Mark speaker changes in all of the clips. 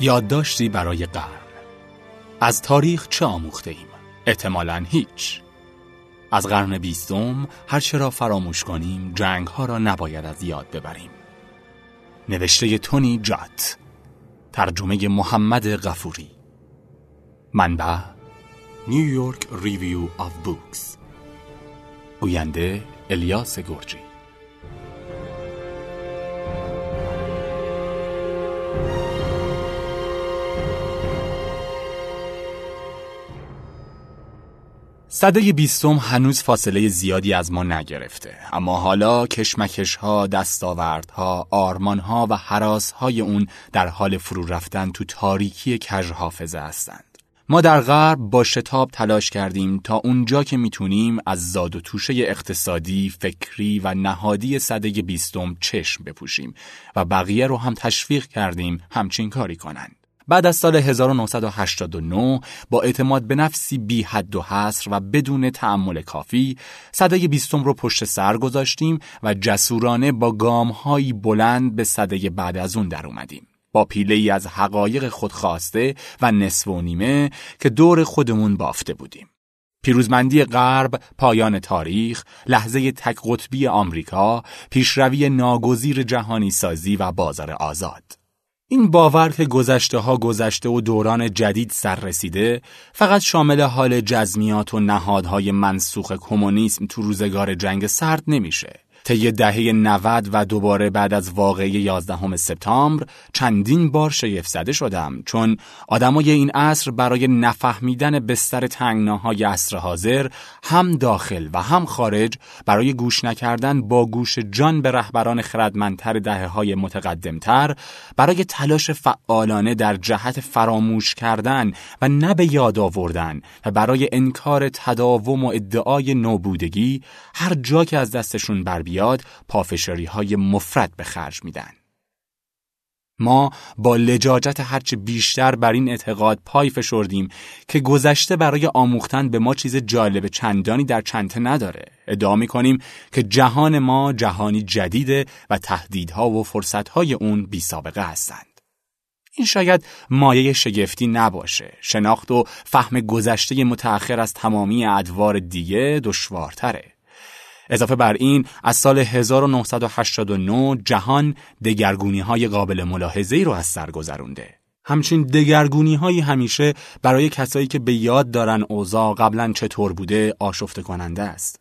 Speaker 1: یادداشتی برای قرن. از تاریخ چه آموخته ایم؟ احتمالا هیچ. از قرن بیستم هر چه را فراموش کنیم جنگ ها را نباید از یاد ببریم. نوشته تونی جات. ترجمه محمد غفوری. منبع New York Review of Books گوینده الیاس گرجی. صده بیستم هنوز فاصله زیادی از ما نگرفته اما حالا کشمکش ها، دستاورد ها، آرمان ها و حراس های اون در حال فرو رفتن تو تاریکی کج حافظه هستند. ما در غرب با شتاب تلاش کردیم تا اونجا که می‌تونیم از زاد و توشه اقتصادی، فکری و نهادی صده بیستم چشم بپوشیم و بقیه رو هم تشویق کردیم همچین کاری کنند. بعد از سال 1989 با اعتماد به نفسی بی حد و حصر و بدون تعمل کافی صده بیستم رو پشت سر گذاشتیم و جسورانه با گامهایی بلند به صده بعد از اون در اومدیم. با پیله ای از حقایق خودخواسته و نصف و نیمه که دور خودمون بافته بودیم. پیروزمندی غرب، پایان تاریخ، لحظه تک قطبی آمریکا، پیشروی ناگزیر جهانی سازی و بازار آزاد. این باور که گذشته ها گذشته و دوران جدید سر رسیده فقط شامل حال جزمیات و نهادهای منسوخ کمونیسم تو روزگار جنگ سرد نمیشه. طی دهه 90 و دوباره بعد از واقعه 11 سپتامبر چندین بار شیف زده شدم چون آدمای این عصر برای نفهمیدن بستر تنگناهای عصر حاضر هم داخل و هم خارج برای گوش نکردن با گوش جان به رهبران خردمندتر دهه های متقدمتر برای تلاش فعالانه در جهت فراموش کردن و نه به یاد آوردن و برای انکار تداوم و ادعای نوبودگی هر جا که از دستشون بر بیاد پافشاری های مفرد به خرج میدن. ما با لجاجت هرچه بیشتر بر این اعتقاد پای فشردیم که گذشته برای آموختن به ما چیز جالب چندانی در چنته نداره. ادعا می کنیم که جهان ما جهانی جدیده و تهدیدها و فرصتهای اون بی سابقه هستند. این شاید مایه شگفتی نباشه. شناخت و فهم گذشته متأخر از تمامی ادوار دیگه دشوارتره. اضافه بر این از سال 1989 جهان دگرگونی های قابل ملاحظه رو از سر گذرونده. همچین دگرگونی هایی همیشه برای کسایی که به یاد دارن اوضاع قبلا چطور بوده آشفته کننده است.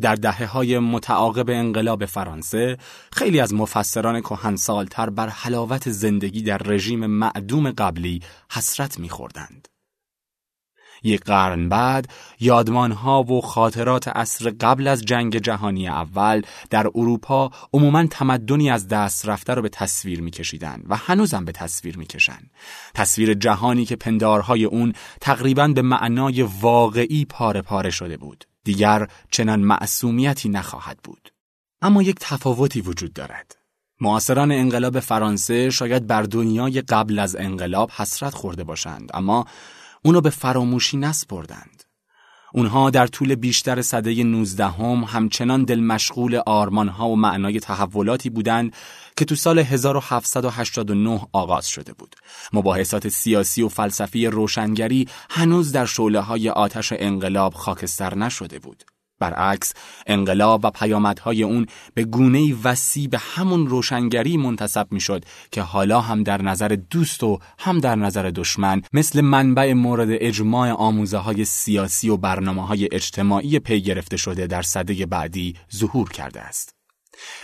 Speaker 1: در دهه های متعاقب انقلاب فرانسه خیلی از مفسران کهنسالتر بر حلاوت زندگی در رژیم معدوم قبلی حسرت میخوردند. یک قرن بعد یادمانها و خاطرات عصر قبل از جنگ جهانی اول در اروپا عموما تمدنی از دست رفته رو به تصویر میکشیدند و هنوزم به تصویر می‌کشن. تصویر جهانی که پندارهای اون تقریبا به معنای واقعی پاره پاره شده بود. دیگر چنان معصومیتی نخواهد بود. اما یک تفاوتی وجود دارد. معاصران انقلاب فرانسه شاید بر دنیای قبل از انقلاب حسرت خورده باشند اما اونو به فراموشی نسپردند. اونها در طول بیشتر صده 19 هم همچنان دل مشغول آرمانها و معنای تحولاتی بودند که تو سال 1789 آغاز شده بود. مباحثات سیاسی و فلسفی روشنگری هنوز در شعله های آتش انقلاب خاکستر نشده بود. برعکس انقلاب و پیامدهای اون به گونه وسیع به همون روشنگری منتصب می‌شد که حالا هم در نظر دوست و هم در نظر دشمن مثل منبع مورد اجماع آموزه های سیاسی و برنامه های اجتماعی پی گرفته شده در صده بعدی ظهور کرده است.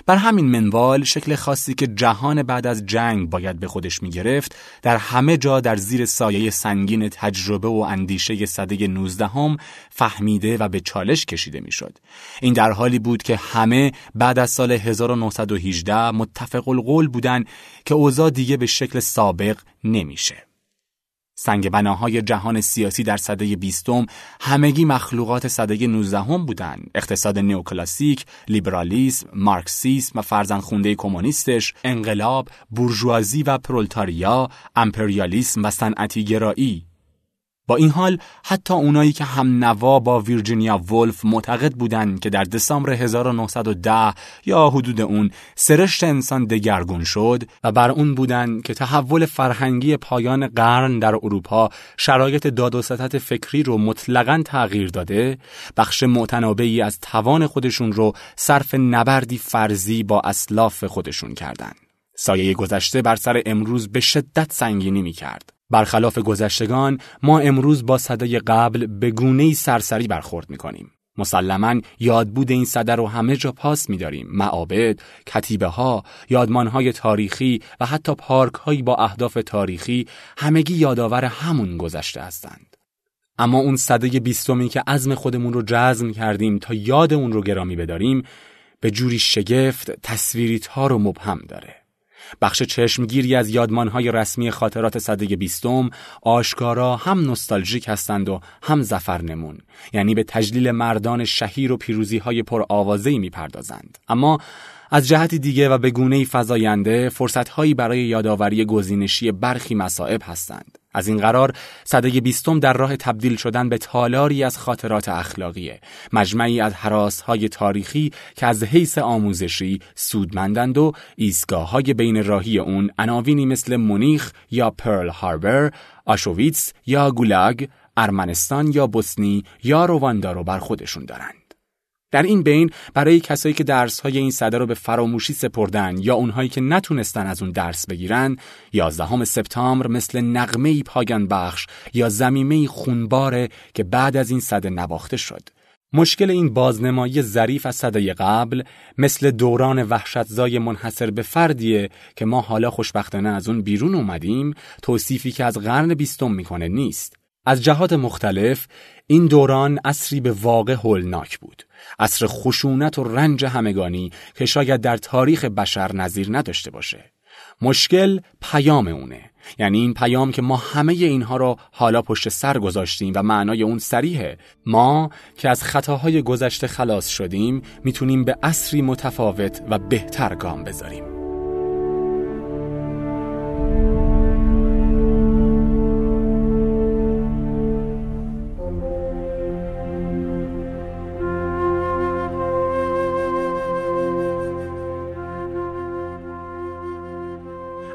Speaker 1: بر همین منوال شکل خاصی که جهان بعد از جنگ باید به خودش می گرفت در همه جا در زیر سایه سنگین تجربه و اندیشه صده 19 هم فهمیده و به چالش کشیده می شد. این در حالی بود که همه بعد از سال 1918 متفق القول بودند که اوضاع دیگه به شکل سابق نمیشه. سنگ بناهای جهان سیاسی در سده بیستم همگی مخلوقات سده نوزدهم بودند. اقتصاد نئوکلاسیک، لیبرالیسم، مارکسیسم و فرزندخونده کمونیستش، انقلاب، بورژوازی و پرولتاریا، امپریالیسم و صنعتی گرایی با این حال حتی اونایی که هم نوا با ویرجینیا ولف معتقد بودند که در دسامبر 1910 یا حدود اون سرشت انسان دگرگون شد و بر اون بودند که تحول فرهنگی پایان قرن در اروپا شرایط داد و ستت فکری رو مطلقا تغییر داده بخش معتنابعی از توان خودشون رو صرف نبردی فرضی با اسلاف خودشون کردند. سایه گذشته بر سر امروز به شدت سنگینی می کرد. برخلاف گذشتگان ما امروز با صدای قبل به گونه سرسری برخورد می کنیم. مسلما یادبود این صده رو همه جا پاس می‌داریم. معابد، کتیبه ها، یادمان های تاریخی و حتی پارک هایی با اهداف تاریخی همگی یادآور همون گذشته هستند. اما اون صده بیستمی که عزم خودمون رو جزم کردیم تا یاد اون رو گرامی بداریم به جوری شگفت تصویری تار و مبهم داره. بخش چشمگیری از یادمانهای رسمی خاطرات صده بیستم آشکارا هم نستالژیک هستند و هم زفر نمون یعنی به تجلیل مردان شهیر و پیروزی های پر آوازهی می‌پردازند. اما از جهت دیگه و به گونه فضاینده فرصتهایی برای یادآوری گزینشی برخی مصائب هستند. از این قرار صده بیستم در راه تبدیل شدن به تالاری از خاطرات اخلاقیه مجمعی از حراسهای تاریخی که از حیث آموزشی سودمندند و ایستگاه های بین راهی اون عناوینی مثل مونیخ یا پرل هاربر آشویتس یا گولاگ ارمنستان یا بوسنی یا رواندا رو بر خودشون دارند. در این بین برای کسایی که درسهای این صده رو به فراموشی سپردن یا اونهایی که نتونستن از اون درس بگیرن 11 سپتامبر مثل نقمه پایان بخش یا زمیمه خونباره که بعد از این صده نواخته شد. مشکل این بازنمایی ظریف از صده قبل مثل دوران وحشتزای منحصر به فردیه که ما حالا خوشبختانه از اون بیرون اومدیم توصیفی که از قرن بیستم می‌کنه نیست. از جهات مختلف این دوران اصری به واقع هولناک بود. اصر خشونت و رنج همگانی که شاید در تاریخ بشر نظیر نداشته باشه. مشکل پیام اونه. یعنی این پیام که ما همه اینها رو حالا پشت سر گذاشتیم و معنای اون سریحه ما که از خطاهای گذشته خلاص شدیم می‌تونیم به اصری متفاوت و بهتر گام بذاریم.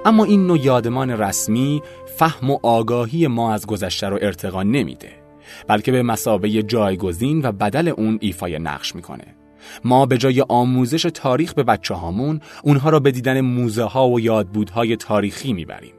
Speaker 1: اما این نوع یادمان رسمی فهم و آگاهی ما از گذشته رو ارتقا نمیده بلکه به مسابه جایگزین و بدل اون ایفای نقش می‌کنه. ما به جای آموزش تاریخ به بچه هامون اونها را به دیدن موزه ها و یادبودهای تاریخی می‌بریم.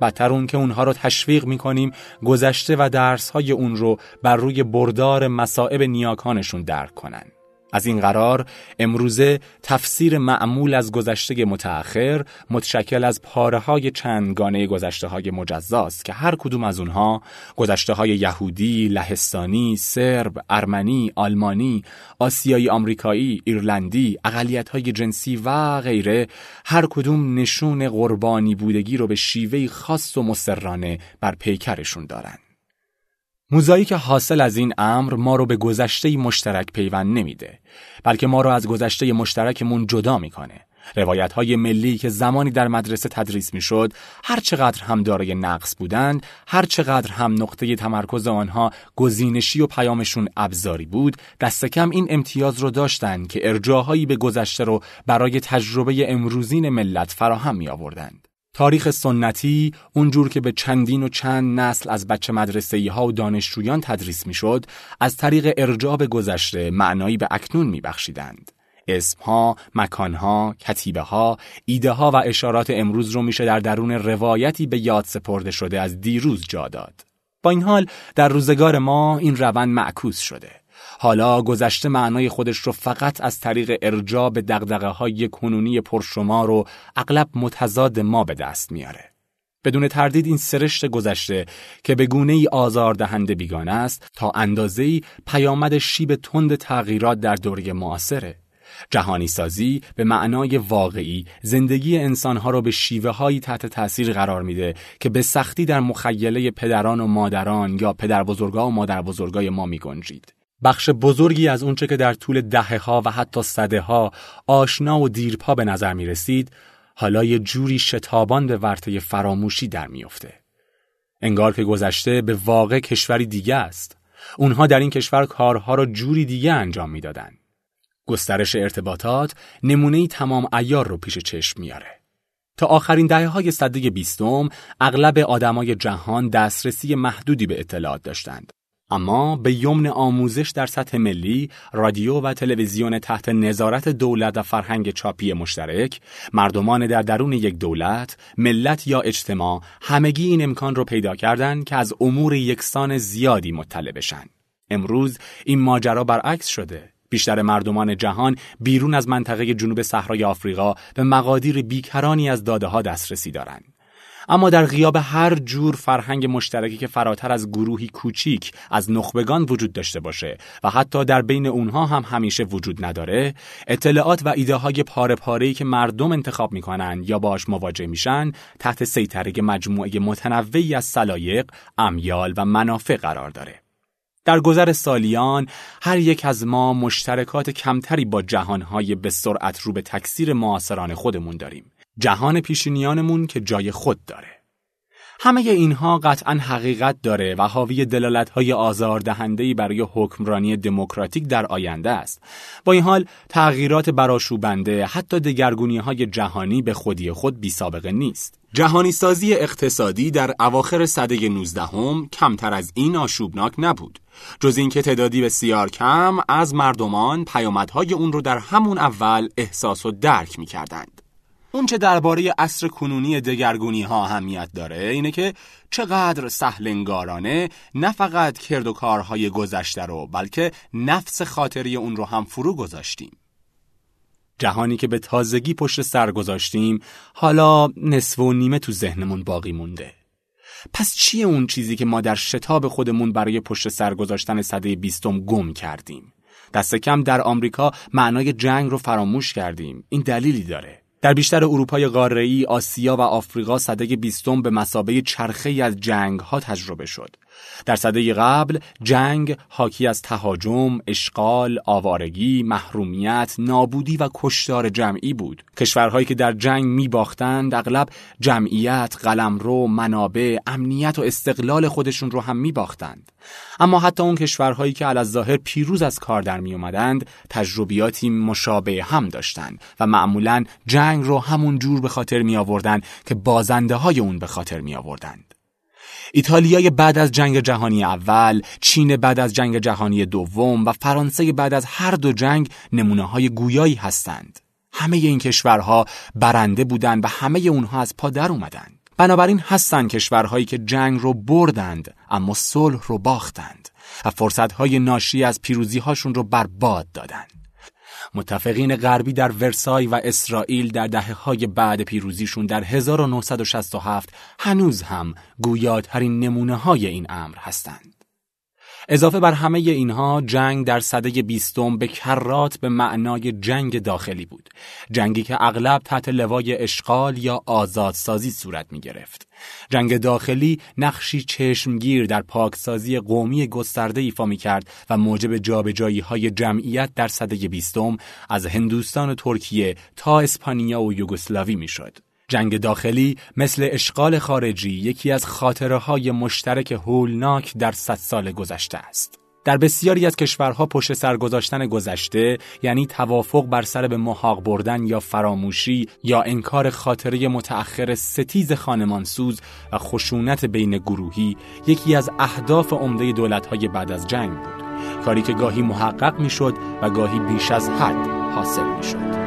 Speaker 1: بدتر اون که اونها رو تشویق می‌کنیم گذشته و درس های اون رو بر روی بردار مسائب نیاکانشون درک کنن. از این قرار امروزه تفسیر معمول از گذشته متأخر متشکل از پاره های چندگانه گذشته های مجزاست که هر کدوم از اونها گذشته های یهودی، لهستانی، سرب، ارمنی، آلمانی، آسیایی آمریکایی، ایرلندی، اقلیت های جنسی و غیره هر کدوم نشون قربانی بودگی رو به شیوهی خاص و مسررانه بر پیکرشون دارند. موزایی حاصل از این امر ما رو به گذشته مشترک پیوند نمیده بلکه ما رو از گذشته مشترکمون جدا می‌کنه. روایت های ملی که زمانی در مدرسه تدریس می‌شد هر چقدر هم دارای نقص بودند هر چقدر هم نقطه تمرکز آنها گزینشی و پیامشون ابزاری بود دست کم این امتیاز رو داشتند که ارجاهایی به گذشته رو برای تجربه امروزین ملت فراهم می آوردند تاریخ سنتی اونجور که به چندین و چند نسل از بچه مدرسه ها و دانشجویان تدریس می‌شد از طریق ارجاع گذشته معنایی به اکنون میبخشیدند. اسمها، مکانها، کتیبه ها، ایده ها و اشارات امروز رو میشه در درون روایتی به یاد سپرده شده از دیروز جا داد. با این حال در روزگار ما این روند معکوس شده. حالا گذشته معنای خودش رو فقط از طریق ارجاع به دقدقه های کنونی پرشمار و اغلب متضاد ما به دست میاره. بدون تردید این سرشت گذشته که به گونه ای آزار دهنده بیگانه است تا اندازه ای پیامد شیب تند تغییرات در دوره معاصره. جهانی سازی به معنای واقعی زندگی انسانها را به شیوه هایی تحت تاثیر قرار میده که به سختی در مخیله پدران و مادران یا پدر بزرگا و مادر بزرگای ما می گنجید. بخش بزرگی از اونچه که در طول دهه ها و حتی صده ها آشنا و دیرپا به نظر می رسید حالا یه جوری شتابان به ورطه فراموشی در میافته. انگار که گذشته به واقع کشوری دیگه است. اونها در این کشور کارها را جوری دیگه انجام می‌دادند. گسترش ارتباطات نمونه تمام ایار رو پیش چشم میاره. تا آخرین دهه های صده بیستم اغلب آدمای جهان دسترسی محدودی به اطلاعات داشتند. اما به یمن آموزش در سطح ملی، رادیو و تلویزیون تحت نظارت دولت و فرهنگ چاپی مشترک، مردمان در درون یک دولت، ملت یا اجتماع همگی این امکان رو پیدا کردند که از امور یکسان زیادی مطلع بشن. امروز این ماجرا برعکس شده. بیشتر مردمان جهان بیرون از منطقه جنوب صحرای آفریقا به مقادیر بیکرانی از داده ها دسترسی دارند. اما در غیاب هر جور فرهنگ مشترکی که فراتر از گروهی کوچیک از نخبگان وجود داشته باشه و حتی در بین اونها هم همیشه وجود نداره اطلاعات و ایده های پاره پاره که مردم انتخاب می‌کنن یا باش مواجه میشن تحت سیطره مجموعه متنوعی از سلایق، امیال و منافع قرار داره در گذر سالیان هر یک از ما مشترکات کمتری با جهانهای به سرعت رو به تکثیر معاصران خودمون داریم. جهان پیشینیانمون که جای خود داره. همه اینها قطعا حقیقت داره و حاوی دلالت‌های آزاردهنده‌ای برای حکمرانی دموکراتیک در آینده است. با این حال تغییرات براشوبنده حتی دگرگونی‌های جهانی به خودی خود بی سابقه نیست. جهانی سازی اقتصادی در اواخر سده 19 هم کمتر از این آشوبناک نبود. جز اینکه تعدادی بسیار کم از مردمان پیامدهای اون رو در همون اول احساس و درک می کردند. اون چه درباره عصر کنونی دگرگونی ها اهمیت داره اینه که چقدر سهلنگارانه نه فقط کرد و کارهای گذشته رو بلکه نفس خاطری اون رو هم فرو گذاشتیم. جهانی که به تازگی پشت سر گذاشتیم حالا نصف و نیمه تو ذهنمون باقی مونده. پس چیه اون چیزی که ما در شتاب خودمون برای پشت سر گذاشتن صده بیستم گم کردیم؟ دست کم در آمریکا معنای جنگ رو فراموش کردیم. این دلیلی داره. در بیشتر اروپای قاره‌ای، آسیا و آفریقا صده بیستم به مسابه چرخه از جنگ ها تجربه شد. در صده قبل جنگ حاکی از تهاجم، اشغال، آوارگی، محرومیت، نابودی و کشتار جمعی بود. کشورهایی که در جنگ می باختند اغلب جمعیت، قلمرو، منابع، امنیت و استقلال خودشون رو هم می باختند. اما حتی اون کشورهایی که ظاهر پیروز از کار در می اومدند تجربیاتی مشابه هم داشتند و معمولا جنگ رو همون جور به خاطر می آوردن که بازنده های اون به خاطر می آوردند. ایتالیای بعد از جنگ جهانی اول، چین بعد از جنگ جهانی دوم و فرانسه بعد از هر دو جنگ نمونه های گویایی هستند. همه این کشورها برنده بودند و همه اونها از پا در اومدند. بنابراین هستند کشورهایی که جنگ رو بردند اما صلح رو باختند و فرصتهای ناشی از پیروزیهاشون رو برباد دادند. متفقین غربی در ورسای و اسرائیل در دهه های بعد پیروزیشون در 1967 هنوز هم گویاترین نمونه های این امر هستند. اضافه بر همه اینها جنگ در صده بیستم به کرات به معنای جنگ داخلی بود جنگی که اغلب تحت لوای اشغال یا آزادسازی صورت می گرفت جنگ داخلی نقشی چشمگیر در پاکسازی قومی گسترده ایفا می کرد و موجب جابجایی های جمعیت در صده بیستم از هندوستان و ترکیه تا اسپانیا و یوگسلاوی می شد. جنگ داخلی مثل اشغال خارجی یکی از خاطره های مشترک هولناک در صد سال گذشته است. در بسیاری از کشورها پشت سر گذاشتن گذشته یعنی توافق بر سر به محاق بردن یا فراموشی یا انکار خاطره متأخر ستیز خانمانسوز و خشونت بین گروهی یکی از اهداف عمده دولت‌های بعد از جنگ بود کاری که گاهی محقق می‌شد و گاهی بیش از حد حاصل می‌شد.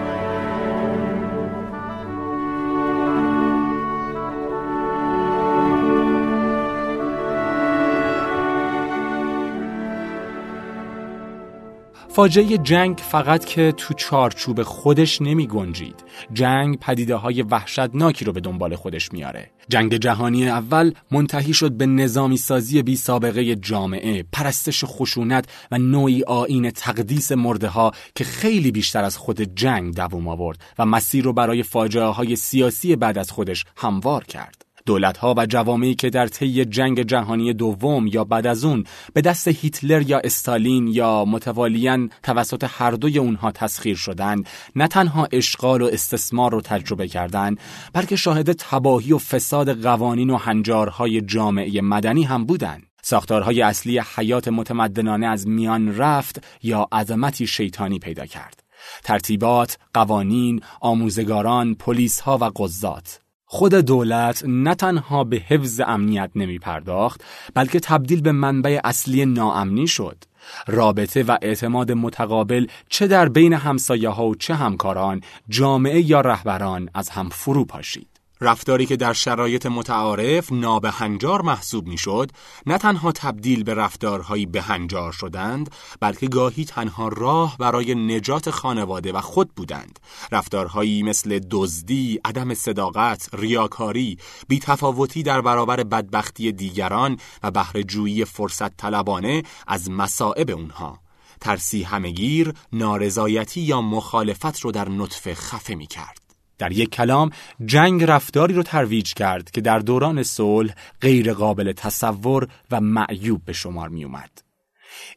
Speaker 1: فاجعه جنگ فقط که تو چارچوب خودش نمی گنجید. جنگ پدیده های وحشتناکی رو به دنبال خودش میاره. جنگ جهانی اول منتهی شد به نظامی سازی بی سابقه جامعه، پرستش خشونت و نوعی آین تقدیس مرده ها که خیلی بیشتر از خود جنگ دوام آورد و مسیر رو برای فاجعه های سیاسی بعد از خودش هموار کرد. دولتها و جوامعی که در طی جنگ جهانی دوم یا بعد از اون به دست هیتلر یا استالین یا متوالیاً توسط هر دوی اونها تسخیر شدند نه تنها اشغال و استثمار رو تجربه کردند بلکه شاهد تباهی و فساد قوانین و هنجارهای جامعه مدنی هم بودند. ساختارهای اصلی حیات متمدنانه از میان رفت یا عظمتی شیطانی پیدا کرد. ترتیبات، قوانین، آموزگاران، پلیس ها و قضات. خود دولت نه تنها به حفظ امنیت نمی پرداخت بلکه تبدیل به منبع اصلی ناامنی شد. رابطه و اعتماد متقابل چه در بین همسایه ها و چه همکاران جامعه یا رهبران از هم فرو پاشید. رفتاری که در شرایط متعارف نابهنجار محسوب می‌شد نه تنها تبدیل به رفتارهایی بهنجار شدند بلکه گاهی تنها راه برای نجات خانواده و خود بودند. رفتارهایی مثل دزدی عدم صداقت ریاکاری بیتفاوتی در برابر بدبختی دیگران و بهرهجویی فرصت طلبانه از مصائب اونها. ترسی همگیر نارضایتی یا مخالفت رو در نطفه خفه می کرد در یک کلام جنگ رفتاری رو ترویج کرد که در دوران صلح غیر قابل تصور و معیوب به شمار می اومد.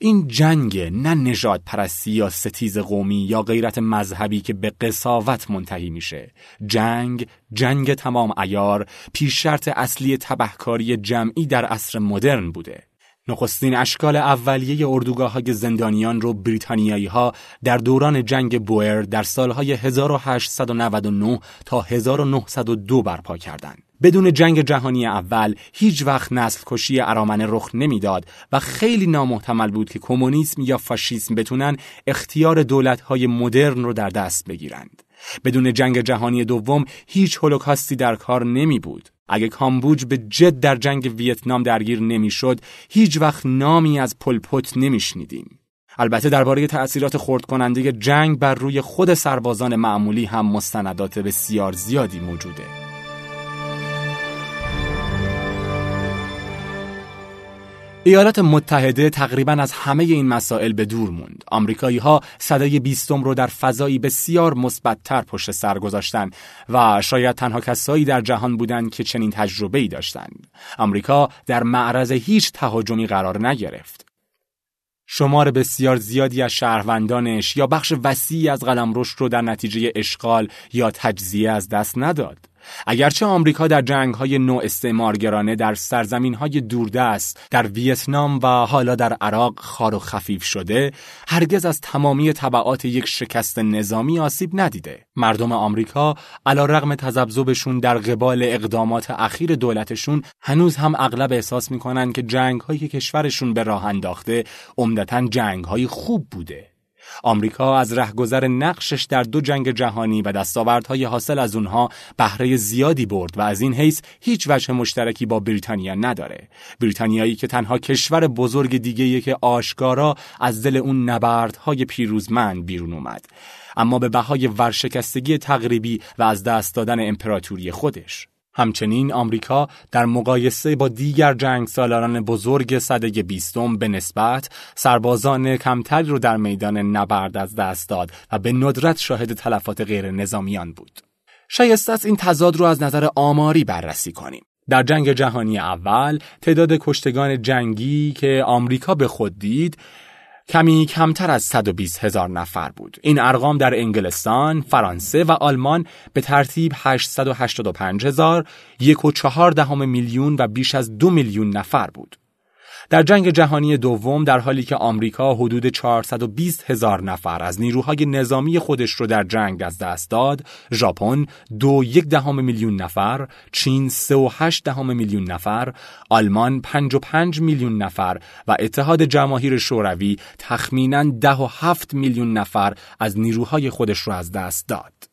Speaker 1: این جنگ نه نجات پرستی یا ستیز قومی یا غیرت مذهبی که به قصاوت منتهی میشه جنگ جنگ تمام ایار پیش شرط اصلی تبهکاری جمعی در عصر مدرن بوده نخستین اشکال اولیه اردوگاه های زندانیان رو بریتانیایی ها در دوران جنگ بوئر در سالهای 1899 تا 1902 برپا کردند. بدون جنگ جهانی اول هیچ وقت نسل کشی ارامنه رخ نمی‌داد و خیلی نامحتمل بود که کمونیسم یا فاشیسم بتونن اختیار دولت‌های مدرن رو در دست بگیرند. بدون جنگ جهانی دوم هیچ هولوکاستی در کار نمی بود. اگه کامبوج به جد در جنگ ویتنام درگیر نمی‌شد، هیچ وقت نامی از پلپوت نمیشنیدیم. البته درباره تأثیرات خورد کننده جنگ بر روی خود سربازان معمولی هم مستندات بسیار زیادی موجوده. ایالات متحده تقریبا از همه این مسائل به دور موند. آمریکایی ها صدای بیستم رو در فضایی بسیار مثبتتر پشت سر گذاشتند و شاید تنها کسایی در جهان بودند که چنین تجربه ای داشتند. آمریکا در معرض هیچ تهاجمی قرار نگرفت. شمار بسیار زیادی از شهروندانش یا بخش وسیعی از قلمروش رو در نتیجه اشغال یا تجزیه از دست نداد. اگرچه آمریکا در جنگ های نو استعمارگرانه در سرزمین های دوردست در ویتنام و حالا در عراق خار و خفیف شده هرگز از تمامی طبعات یک شکست نظامی آسیب ندیده. مردم آمریکا علا رغم تذبذبشون در قبال اقدامات اخیر دولتشون هنوز هم اغلب احساس می‌کنن که جنگ هایی که کشورشون به راه انداخته عمدتا جنگ های خوب بوده. آمریکا از رهگذر نقشش در دو جنگ جهانی و دستاوردهای حاصل از اونها بهره زیادی برد و از این حیث هیچ وجه مشترکی با بریتانیا نداره. بریتانیایی که تنها کشور بزرگ دیگه که آشکارا از دل اون نبردهای پیروزمند بیرون اومد. اما به بهای ورشکستگی تقریبی و از دست دادن امپراتوری خودش. همچنین آمریکا در مقایسه با دیگر جنگ سالاران بزرگ صده بیستم به نسبت سربازان کمتری رو در میدان نبرد از دست داد و به ندرت شاهد تلفات غیر نظامیان بود. شایسته است این تضاد رو از نظر آماری بررسی کنیم. در جنگ جهانی اول تعداد کشتگان جنگی که آمریکا به خود دید کمی کمتر از 120 هزار نفر بود. این ارقام در انگلستان، فرانسه و آلمان به ترتیب 885 هزار، یک و چهار دهم میلیون و بیش از دو میلیون نفر بود. در جنگ جهانی دوم در حالی که آمریکا حدود 420 هزار نفر از نیروهای نظامی خودش رو در جنگ از دست داد، ژاپن دو یک دهم میلیون نفر، چین سه و هشت دهم میلیون نفر، آلمان پنج و پنج میلیون نفر و اتحاد جماهیر شوروی تخمینا ده و هفت میلیون نفر از نیروهای خودش رو از دست داد.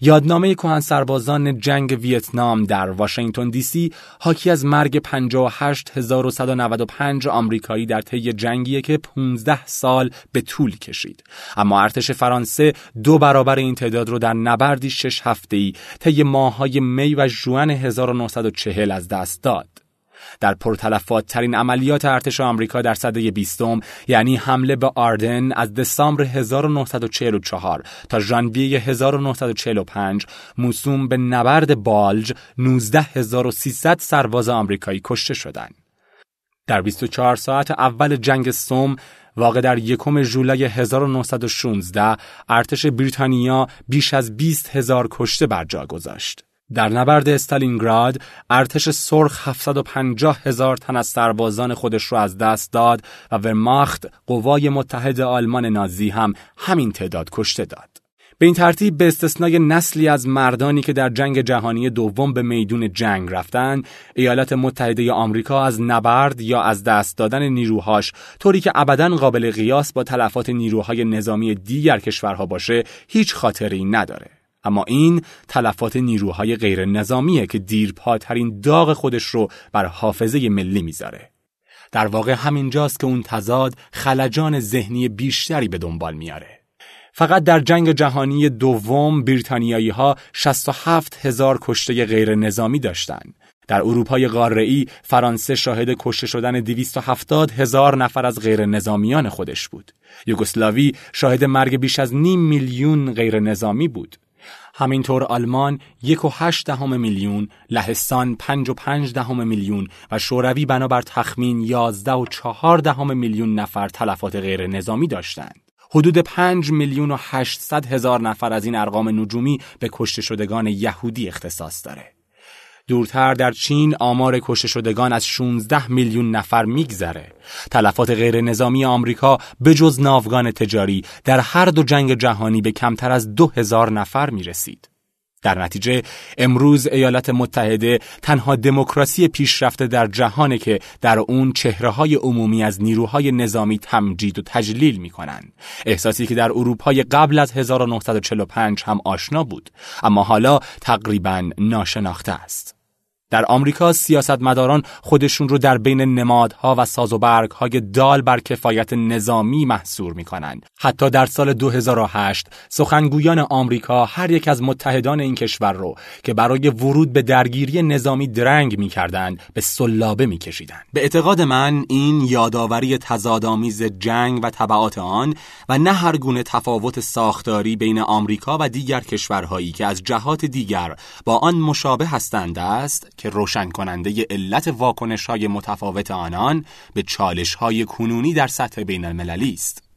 Speaker 1: یادنامه کهن سربازان جنگ ویتنام در واشنگتن دی سی حاکی از مرگ 58195 آمریکایی در طی جنگی که 15 سال به طول کشید. اما ارتش فرانسه دو برابر این تعداد رو در نبردی شش هفته‌ای طی ماه‌های می و ژوئن 1940 از دست داد. در پرتلفات ترین عملیات ارتش آمریکا در سده بیستم یعنی حمله به آردن از دسامبر 1944 تا ژانویه 1945 موسوم به نبرد بالج 19300 سرباز آمریکایی کشته شدند. در 24 ساعت اول جنگ سوم واقع در یکم ژولای 1916 ارتش بریتانیا بیش از 20 هزار کشته بر جا گذاشت. در نبرد استالینگراد ارتش سرخ 750 هزار تن از سربازان خودش را از دست داد و ورماخت قوای متحد آلمان نازی هم همین تعداد کشته داد. به این ترتیب به استثنای نسلی از مردانی که در جنگ جهانی دوم به میدون جنگ رفتند، ایالات متحده آمریکا از نبرد یا از دست دادن نیروهاش طوری که ابدا قابل قیاس با تلفات نیروهای نظامی دیگر کشورها باشه هیچ خاطری نداره. اما این تلفات نیروهای غیر نظامیه که دیرپاترین داغ خودش رو بر حافظه ملی می‌ذاره. در واقع همینجاست که اون تضاد خلجان ذهنی بیشتری به دنبال میاره. فقط در جنگ جهانی دوم بریتانیایی ها 67 هزار کشته غیر نظامی داشتند. در اروپای قاره‌ای فرانسه شاهد کشته شدن 270 هزار نفر از غیر نظامیان خودش بود. یوگسلاوی شاهد مرگ بیش از نیم میلیون غیر نظامی بود. همینطور آلمان یک و هشت دهم میلیون، لهستان پنج و پنج دهم میلیون و شوروی بنابر تخمین یازده و چهار دهم میلیون نفر تلفات غیر نظامی داشتند. حدود پنج میلیون و هشتصد هزار نفر از این ارقام نجومی به کشته شدگان یهودی اختصاص داره. دورتر در چین آمار کشته شدگان از 16 میلیون نفر میگذره. تلفات غیر نظامی آمریکا به جز ناوگان تجاری در هر دو جنگ جهانی به کمتر از دو هزار نفر می رسید. در نتیجه امروز ایالات متحده تنها دموکراسی پیشرفته در جهانه که در اون چهره های عمومی از نیروهای نظامی تمجید و تجلیل می کنن. احساسی که در اروپای قبل از 1945 هم آشنا بود اما حالا تقریبا ناشناخته است. در آمریکا سیاستمداران خودشون رو در بین نمادها و ساز و های دال بر کفایت نظامی محصور می کنند. حتی در سال 2008 سخنگویان آمریکا هر یک از متحدان این کشور رو که برای ورود به درگیری نظامی درنگ می کردند به سلابه می کشیدند. به اعتقاد من این یادآوری تضادآمیز جنگ و طبعات آن و نه هر گونه تفاوت ساختاری بین آمریکا و دیگر کشورهایی که از جهات دیگر با آن مشابه هستند است که روشن کننده علت واکنش های متفاوت آنان به چالش های کنونی در سطح بین المللی است.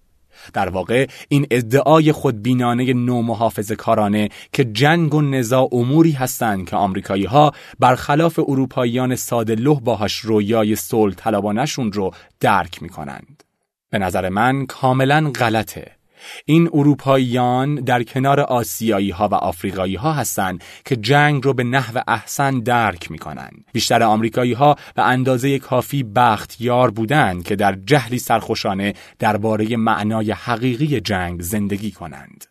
Speaker 1: در واقع این ادعای خودبینانه نو محافظ کارانه که جنگ و نزاع اموری هستند که آمریکایی ها برخلاف اروپاییان ساده لح باهاش رویای صلح طلبانشون رو درک می کنند. به نظر من کاملا غلطه این اروپاییان در کنار آسیایی ها و آفریقایی ها هستند که جنگ رو به نحو احسن درک می کنند. بیشتر آمریکایی ها به اندازه کافی بختیار بودند که در جهلی سرخوشانه درباره معنای حقیقی جنگ زندگی کنند.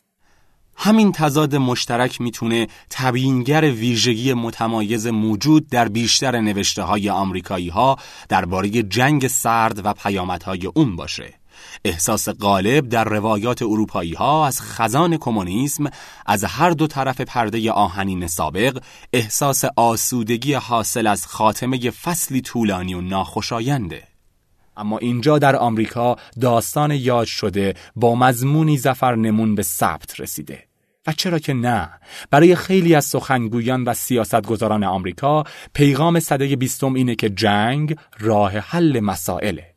Speaker 1: همین تضاد مشترک می‌تونه تبیینگر ویژگی متمایز موجود در بیشتر نوشته های آمریکایی ها درباره جنگ سرد و پیامدهای اون باشه. احساس غالب در روایات اروپایی ها از خزان کمونیسم از هر دو طرف پرده آهنین سابق احساس آسودگی حاصل از خاتمه فصلی طولانی و ناخوشاینده. اما اینجا در آمریکا داستان یاد شده با مضمونی زفر نمون به ثبت رسیده. و چرا که نه؟ برای خیلی از سخنگویان و سیاستگزاران آمریکا پیغام صده بیستم اینه که جنگ راه حل مسائله.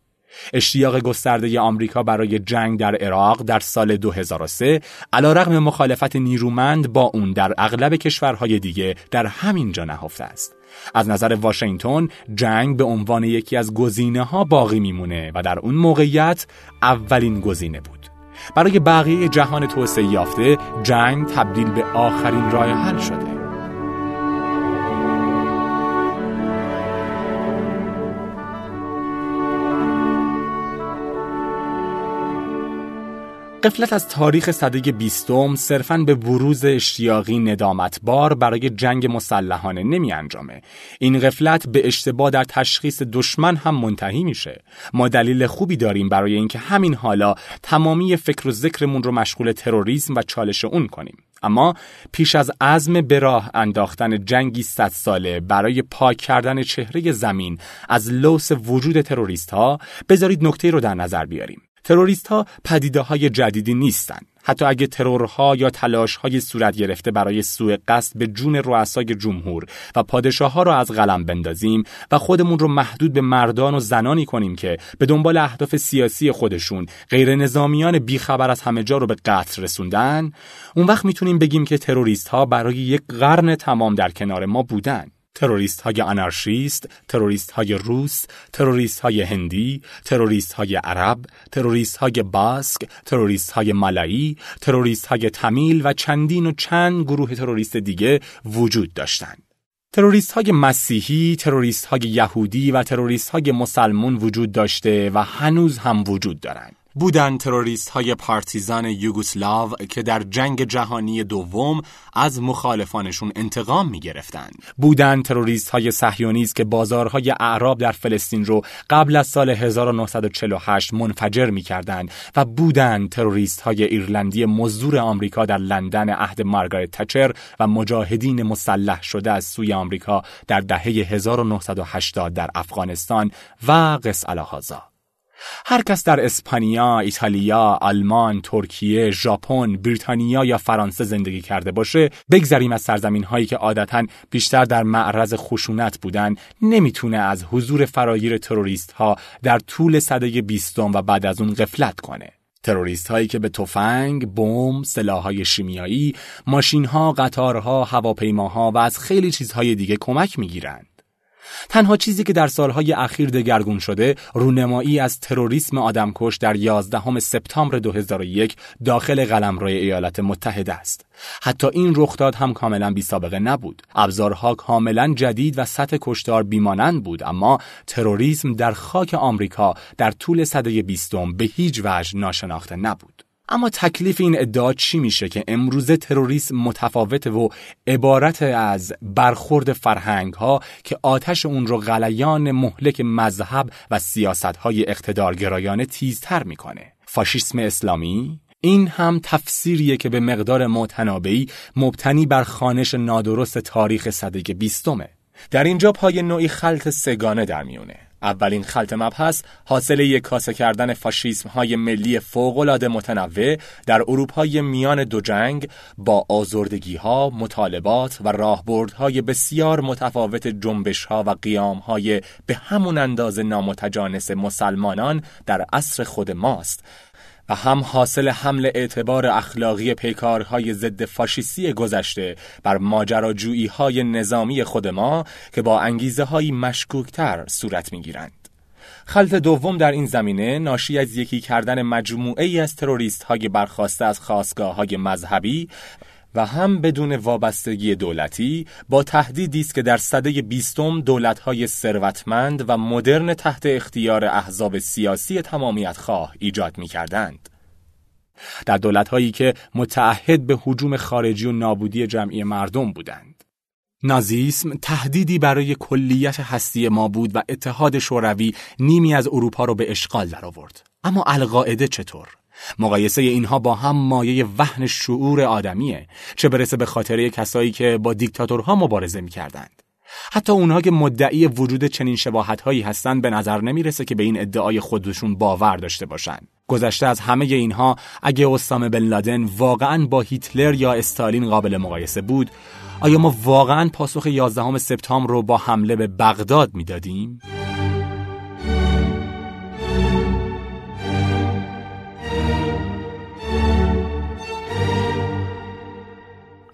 Speaker 1: اشتیاق گسترده آمریکا برای جنگ در عراق در سال 2003 رغم مخالفت نیرومند با اون در اغلب کشورهای دیگه در همین جا نهفته است. از نظر واشنگتن جنگ به عنوان یکی از گزینه ها باقی میمونه و در اون موقعیت اولین گزینه بود. برای بقیه جهان توسعه یافته جنگ تبدیل به آخرین راه حل شده. قفلت از تاریخ صده بیستم صرفاً به بروز اشتیاقی ندامتبار برای جنگ مسلحانه نمی انجامه. این قفلت به اشتباه در تشخیص دشمن هم منتهی میشه. ما دلیل خوبی داریم برای اینکه همین حالا تمامی فکر و ذکرمون رو مشغول تروریسم و چالش اون کنیم. اما پیش از عزم به راه انداختن جنگی صد ساله برای پاک کردن چهره زمین از لوس وجود تروریست ها بذارید نکته رو در نظر بیاریم. تروریست ها پدیده های جدیدی نیستند. حتی اگه ترورها یا های صورت گرفته برای سوء قصد به جون رؤسای جمهور و پادشاه ها را از قلم بندازیم و خودمون رو محدود به مردان و زنانی کنیم که به دنبال اهداف سیاسی خودشون غیر نظامیان بیخبر از همه جا رو به قتل رسوندن اون وقت می‌تونیم بگیم که تروریست ها برای یک قرن تمام در کنار ما بودن تروریست های آنارشیست، تروریست های روس، تروریست های هندی، تروریست های عرب، تروریست های باسک، تروریست های مالایی، تروریست های تمیل و چندین و چند گروه تروریست دیگه وجود داشتند. تروریست های مسیحی، تروریست های یهودی و تروریست های مسلمون وجود داشته و هنوز هم وجود دارند. بودن تروریست های پارتیزان یوگسلاو که در جنگ جهانی دوم از مخالفانشون انتقام می گرفتن. بودن تروریست های سحیونیز که بازارهای اعراب در فلسطین رو قبل از سال 1948 منفجر می کردن و بودن تروریست های ایرلندی مزدور آمریکا در لندن عهد مارگارت تچر و مجاهدین مسلح شده از سوی آمریکا در دهه 1980 در افغانستان و قص الهازا. هر کس در اسپانیا، ایتالیا، آلمان، ترکیه، ژاپن، بریتانیا یا فرانسه زندگی کرده باشه، بگذریم از سرزمین هایی که عادتا بیشتر در معرض خشونت بودن، نمی‌تونه از حضور فراگیر تروریست ها در طول سده بیستم و بعد از اون غفلت کنه. تروریست هایی که به تفنگ، بمب، سلاحهای شیمیایی، ماشین ها، قطارها، هواپیماها و از خیلی چیزهای دیگه کمک می‌گیرند. تنها چیزی که در سالهای اخیر دگرگون شده رونمایی از تروریسم آدمکش در 11 سپتامبر 2001 داخل قلمرو ایالات متحده است. حتی این رخداد هم کاملا بی سابقه نبود. ابزارها کاملا جدید و سطح کشتار بیمانند بود اما تروریسم در خاک آمریکا در طول سده بیستم به هیچ وجه ناشناخته نبود. اما تکلیف این ادعا چی میشه که امروزه تروریسم متفاوته و عبارت از برخورد فرهنگ ها که آتش اون رو غلیان مهلک مذهب و سیاست های اقتدارگرایانه تیزتر می‌کنه. فاشیسم اسلامی؟ این هم تفسیریه که به مقدار متنابعی مبتنی بر خانش نادرست تاریخ صده بیستمه. در اینجا پای نوعی خلط سگانه در میونه اولین خلط مبحث حاصل یک کاسه کردن فاشیسم های ملی فوقالعاده متنوع در اروپای میان دو جنگ با آزردگی ها، مطالبات و راهبردهای بسیار متفاوت جنبش ها و قیام های به همون اندازه نامتجانس مسلمانان در عصر خود ماست. و هم حاصل حمل اعتبار اخلاقی پیکارهای ضد فاشیستی گذشته بر ماجراجویی های نظامی خود ما که با انگیزه های مشکوکتر صورت می گیرند. خلط دوم در این زمینه ناشی از یکی کردن مجموعه ای از تروریست های برخواسته از خواستگاه های مذهبی و هم بدون وابستگی دولتی با تهدیدی است که در سده بیستم دولت‌های ثروتمند و مدرن تحت اختیار احزاب سیاسی تمامیت خواه ایجاد می‌کردند. در دولت‌هایی که متعهد به حجوم خارجی و نابودی جمعی مردم بودند. نازیسم تهدیدی برای کلیت هستی ما بود و اتحاد شوروی نیمی از اروپا را به اشغال درآورد. اما القاعده چطور؟ مقایسه اینها با هم مایه وهن شعور آدمیه چه برسه به خاطره کسایی که با دیکتاتورها مبارزه می‌کردند حتی اونها که مدعی وجود چنین شباهت هایی هستند به نظر نمی‌رسه که به این ادعای خودشون باور داشته باشند. گذشته از همه اینها اگه اسامه بن لادن واقعا با هیتلر یا استالین قابل مقایسه بود آیا ما واقعا پاسخ 11 سپتامبر رو با حمله به بغداد می‌دادیم؟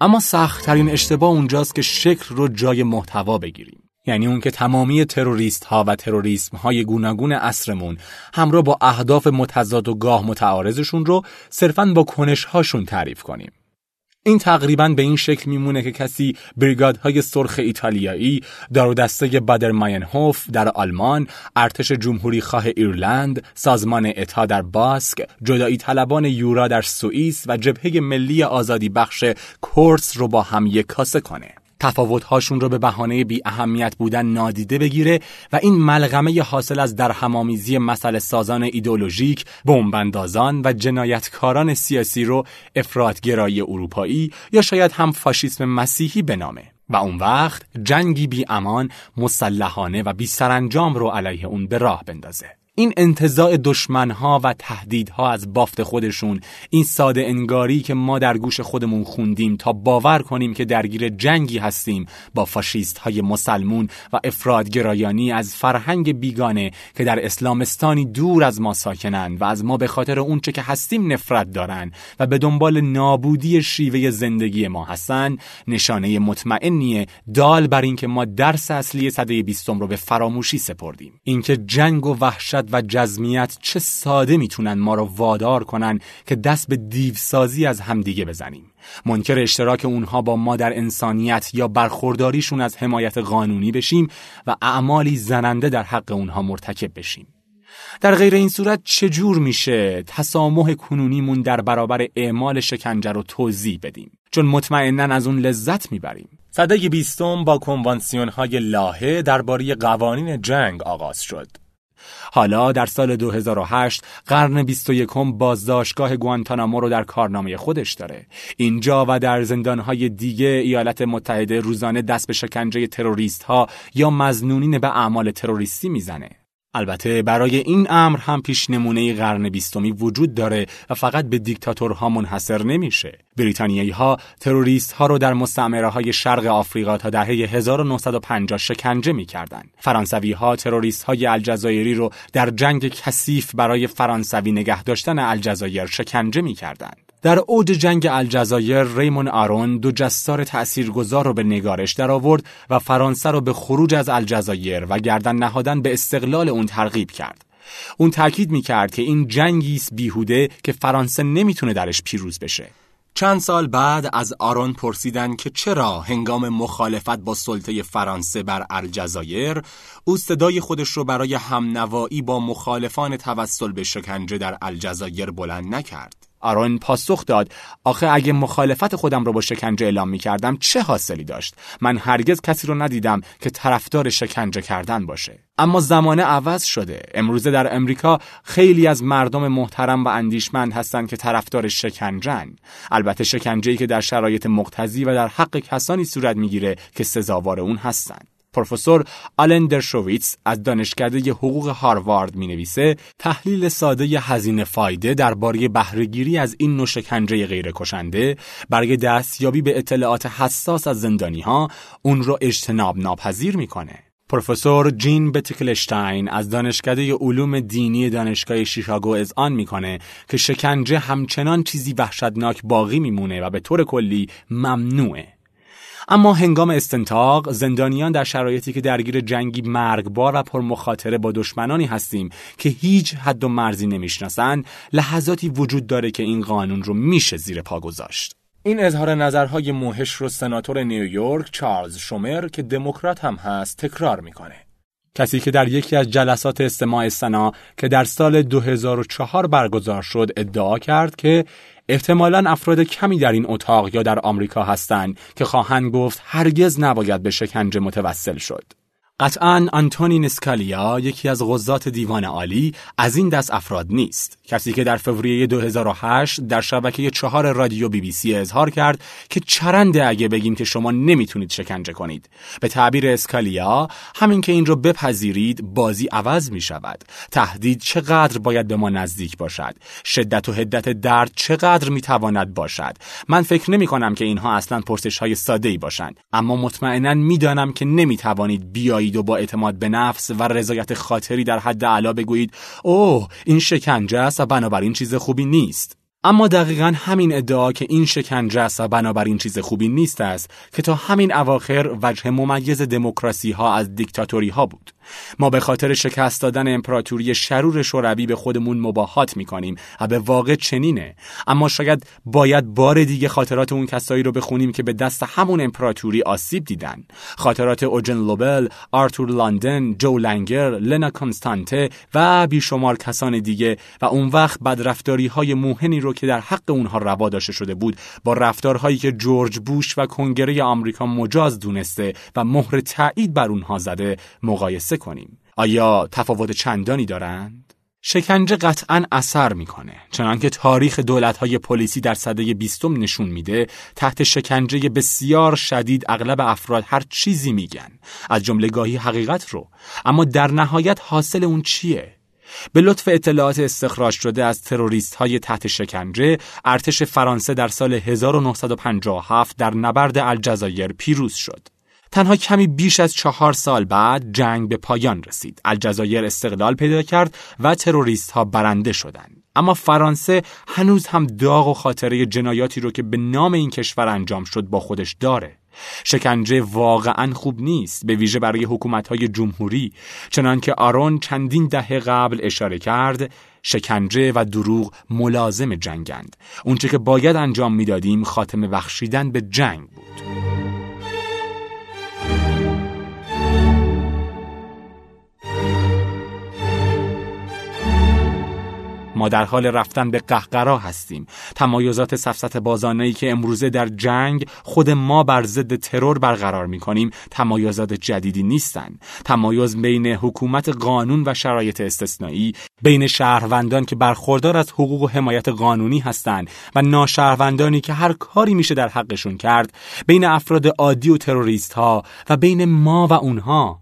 Speaker 1: اما سختترین اشتباه اونجاست که شکل رو جای محتوا بگیریم. یعنی اون که تمامی تروریست ها و تروریسم های گوناگون عصرمون همراه با اهداف متضاد و گاه متعارضشون رو صرفا با کنش هاشون تعریف کنیم. این تقریبا به این شکل میمونه که کسی بریگادهای سرخ ایتالیایی، دار و دسته بادر ماینهوف در آلمان، ارتش جمهوری خواه ایرلند، سازمان اتا در باسک، جدایی طلبان یورا در سوئیس و جبهه ملی آزادی بخش کورس رو با هم یک کاسه کنه. تفاوتهاشون رو به بهانه بی اهمیت بودن نادیده بگیره و این ملغمه حاصل از درهمامیزی مسئله سازان ایدولوژیک، بمباندازان و جنایتکاران سیاسی رو افرادگرایی اروپایی یا شاید هم فاشیسم مسیحی بنامه. و اون وقت جنگی بی امان، مسلحانه و بی سرانجام رو علیه اون به راه بندازه. این انتظاع دشمنها و تهدیدها از بافت خودشون این ساده انگاری که ما در گوش خودمون خوندیم تا باور کنیم که درگیر جنگی هستیم با فاشیست های مسلمون و افرادگرایانی از فرهنگ بیگانه که در اسلامستانی دور از ما ساکنند و از ما به خاطر اونچه که هستیم نفرت دارن و به دنبال نابودی شیوه زندگی ما هستن نشانه مطمئنیه دال بر اینکه ما درس اصلی صده بیستم رو به فراموشی سپردیم. اینکه جنگ و وحشت و جزمیت چه ساده می‌تونن ما رو وادار کنن که دست به دیوسازی از همدیگه بزنیم. منکر اشتراک اونها با ما در انسانیت یا برخورداریشون از حمایت قانونی بشیم و اعمالی زننده در حق اونها مرتکب بشیم. در غیر این صورت چجور میشه تسامح کنونیمون در برابر اعمال شکنجه رو توضیح بدیم؟ چون مطمئنا از اون لذت می‌بریم. صده بیستم با کنوانسیون های لاهه درباره قوانین جنگ آغاز شد. حالا در سال 2008 قرن 21 بازداشتگاه گوانتانامو رو در کارنامه خودش داره. اینجا و در زندانهای دیگه ایالات متحده روزانه دست به شکنجه تروریست ها یا مزنونین به اعمال تروریستی می‌زنه. البته برای این امر هم پیش نمونه قرن بیستمی وجود داره و فقط به دیکتاتورها منحصر نمیشه. بریتانیایی ها تروریست ها رو در مستعمره های شرق آفریقا تا دهه 1950 شکنجه می‌کردند. فرانسوی ها تروریست های الجزایری رو در جنگ کثیف برای فرانسوی نگه داشتن الجزایر شکنجه می‌کردند. در اوج جنگ الجزایر ریمون آرون دو جستار تأثیرگذار رو به نگارش درآورد و فرانسه رو به خروج از الجزایر و گردن نهادن به استقلال اون ترغیب کرد. اون تاکید می‌کرد که این جنگی است بیهوده که فرانسه نمی‌تونه درش پیروز بشه. چند سال بعد از آرون پرسیدن که چرا هنگام مخالفت با سلطه فرانسه بر الجزایر او صدای خودش رو برای همنوایی با مخالفان توسل به شکنجه در الجزایر بلند نکرد. آرون پاسخ داد آخه اگه مخالفت خودم رو با شکنجه اعلام می کردم چه حاصلی داشت؟ من هرگز کسی رو ندیدم که طرفدار شکنجه کردن باشه. اما زمانه عوض شده. امروزه در امریکا خیلی از مردم محترم و اندیشمند هستند که طرفدار شکنجن البته شکنجه‌ای که در شرایط مقتضی و در حق کسانی صورت می‌گیره که سزاوار اون هستند پروفسور آلن درشویتس از دانشکده حقوق هاروارد می نویسه تحلیل ساده هزینه فایده درباره بهرهگیری از این نوع شکنجه غیر کشنده برای دستیابی به اطلاعات حساس از زندانی ها اون رو اجتناب ناپذیر می‌کنه. پروفسور جین بتیکلشتاین از دانشکده علوم دینی دانشگاه شیکاگو اذعان می‌کنه که شکنجه همچنان چیزی وحشتناک باقی میمونه و به طور کلی ممنوعه. اما هنگام استنتاق زندانیان در شرایطی که درگیر جنگی مرگبار و پرمخاطره با دشمنانی هستیم که هیچ حد و مرزی نمی‌شناسند لحظاتی وجود داره که این قانون رو میشه زیر پا گذاشت. این اظهار نظرهای موهش رو سناتور نیویورک چارلز شومر که دموکرات هم هست تکرار می‌کنه. کسی که در یکی از جلسات استماع سنا که در سال 2004 برگزار شد ادعا کرد که احتمالا افراد کمی در این اتاق یا در آمریکا هستند که خواهند گفت هرگز نباید به شکنجه متوسل شد. قطعا آنتونی نسکالیا یکی از غزات دیوان عالی از این دست افراد نیست. کسی که در فوریه 2008 در شبکه چهار رادیو بی بی سی اظهار کرد که چرنده اگه بگیم که شما نمی‌تونید شکنجه کنید. به تعبیر اسکالیا همین که این رو بپذیرید بازی عوض می شود تهدید چقدر باید به ما نزدیک باشد؟ شدت و حدت درد چقدر می تواند باشد؟ من فکر نمی کنم که اینها اصلا پرسش های ساده ای باشند. اما مطمئنا می‌دانم که نمی توانید بیایید و با اعتماد به نفس و رضایت خاطری در حد علا بگویید اوه این شکنجه است و بنابراین چیز خوبی نیست. اما دقیقا همین ادعا که این شکنجه است و بنابراین چیز خوبی نیست است که تا همین اواخر وجه ممیز دموکراسی ها از دیکتاتوری ها بود. ما به خاطر شکست دادن امپراتوری شرور شوروی به خودمون مباهات می‌کنیم و به واقع چنینه. اما شاید باید بار دیگه خاطرات اون کسایی رو بخونیم که به دست همون امپراتوری آسیب دیدن. خاطرات اوجن لوبل، آرتور لندن، جو لنگر، لنا کنستانته و بیشمار کسان دیگه و اون وقت بدرفتاری های موهنی رو که در حق اونها روا داشته شده بود با رفتارهایی که جورج بوش و کنگره آمریکا مجاز دونسته و مهر تایید بر اونها زده مقایسه کنیم. آیا تفاوت چندانی دارند؟ شکنجه قطعا اثر می‌کنه. چنانکه تاریخ دولت‌های پلیسی در سده بیستم نشون میده تحت شکنجه بسیار شدید اغلب افراد هر چیزی میگن. از جمله گاهی حقیقت رو. اما در نهایت حاصل اون چیه؟ به لطف اطلاعات استخراج شده از تروریست های تحت شکنجه ارتش فرانسه در سال 1957 در نبرد الجزایر پیروز شد تنها کمی بیش از چهار سال بعد جنگ به پایان رسید. الجزایر استقلال پیدا کرد و تروریست ها برنده شدند. اما فرانسه هنوز هم داغ و خاطره جنایاتی رو که به نام این کشور انجام شد با خودش داره. شکنجه واقعا خوب نیست به ویژه برای حکومت‌های جمهوری چنانکه آرون چندین دهه قبل اشاره کرد شکنجه و دروغ ملازم جنگند. اونچه که باید انجام می‌دادیم خاتمه بخشیدن به جنگ بود. ما در حال رفتن به قهقرا هستیم. تمایزات سفسط بازانه‌ای که امروزه در جنگ خود ما بر ضد ترور برقرار می کنیم تمایزات جدیدی نیستند تمایز بین حکومت قانون و شرایط استثنایی بین شهروندان که برخوردار از حقوق و حمایت قانونی هستند و ناشهروندانی که هر کاری میشه در حقشون کرد بین افراد عادی و تروریست ها و بین ما و اونها.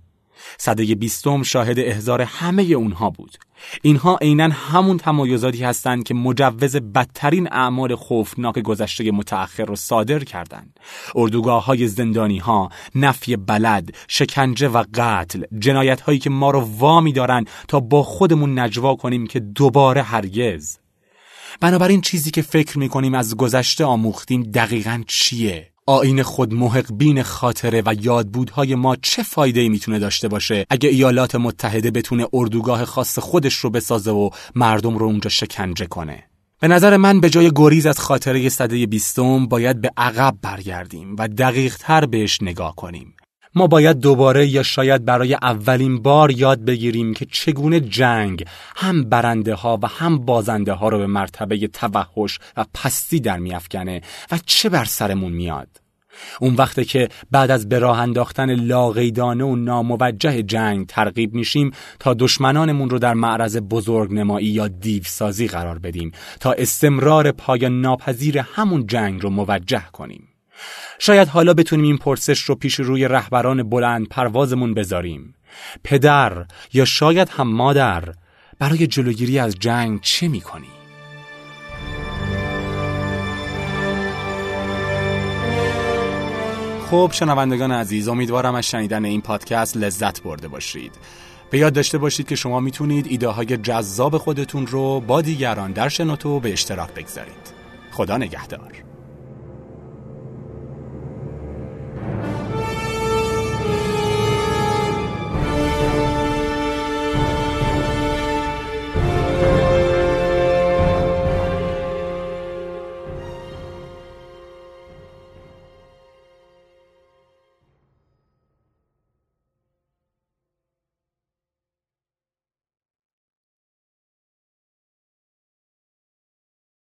Speaker 1: صده بیستم شاهد احضار همه اونها بود. اینها عینا همون تمایزاتی هستند که مجوز بدترین اعمال خوفناک گذشته متأخر را صادر کردند. اردوگاه های زندانی ها نفی بلد شکنجه و قتل جنایت هایی که ما رو وامی دارن تا با خودمون نجوا کنیم که دوباره هرگز. بنابراین چیزی که فکر می‌کنیم از گذشته آموختیم دقیقا چیه؟ آین خود محق بین خاطره و یادبودهای ما چه فایده می‌تونه داشته باشه؟ اگه ایالات متحده بتونه اردوگاه خاص خودش رو بسازه و مردم رو اونجا شکنجه کنه. به نظر من به جای گریز از خاطره صده بیستم باید به عقب برگردیم و دقیق تر بهش نگاه کنیم. ما باید دوباره یا شاید برای اولین بار یاد بگیریم که چگونه جنگ هم برنده ها و هم بازنده ها رو به مرتبه توحش و پستی در میافکنه و چه بر سرمون میاد؟ اون وقته که بعد از به راه انداختن لاقیدانه و ناموجه جنگ ترغیب میشیم تا دشمنانمون رو در معرض بزرگنمایی یا دیوسازی قرار بدیم تا استمرار پایان ناپذیر همون جنگ رو موجه کنیم. شاید حالا بتونیم این پرسش رو پیش روی رهبران بلند پروازمون بذاریم. پدر یا شاید هم مادر برای جلوگیری از جنگ چه می‌کنی؟ خب شنوندگان عزیز امیدوارم از شنیدن این پادکست لذت برده باشید. به یاد داشته باشید که شما می‌تونید ایده های جذاب خودتون رو با دیگران در شنوتو به اشتراک بگذارید. خدا نگهدار.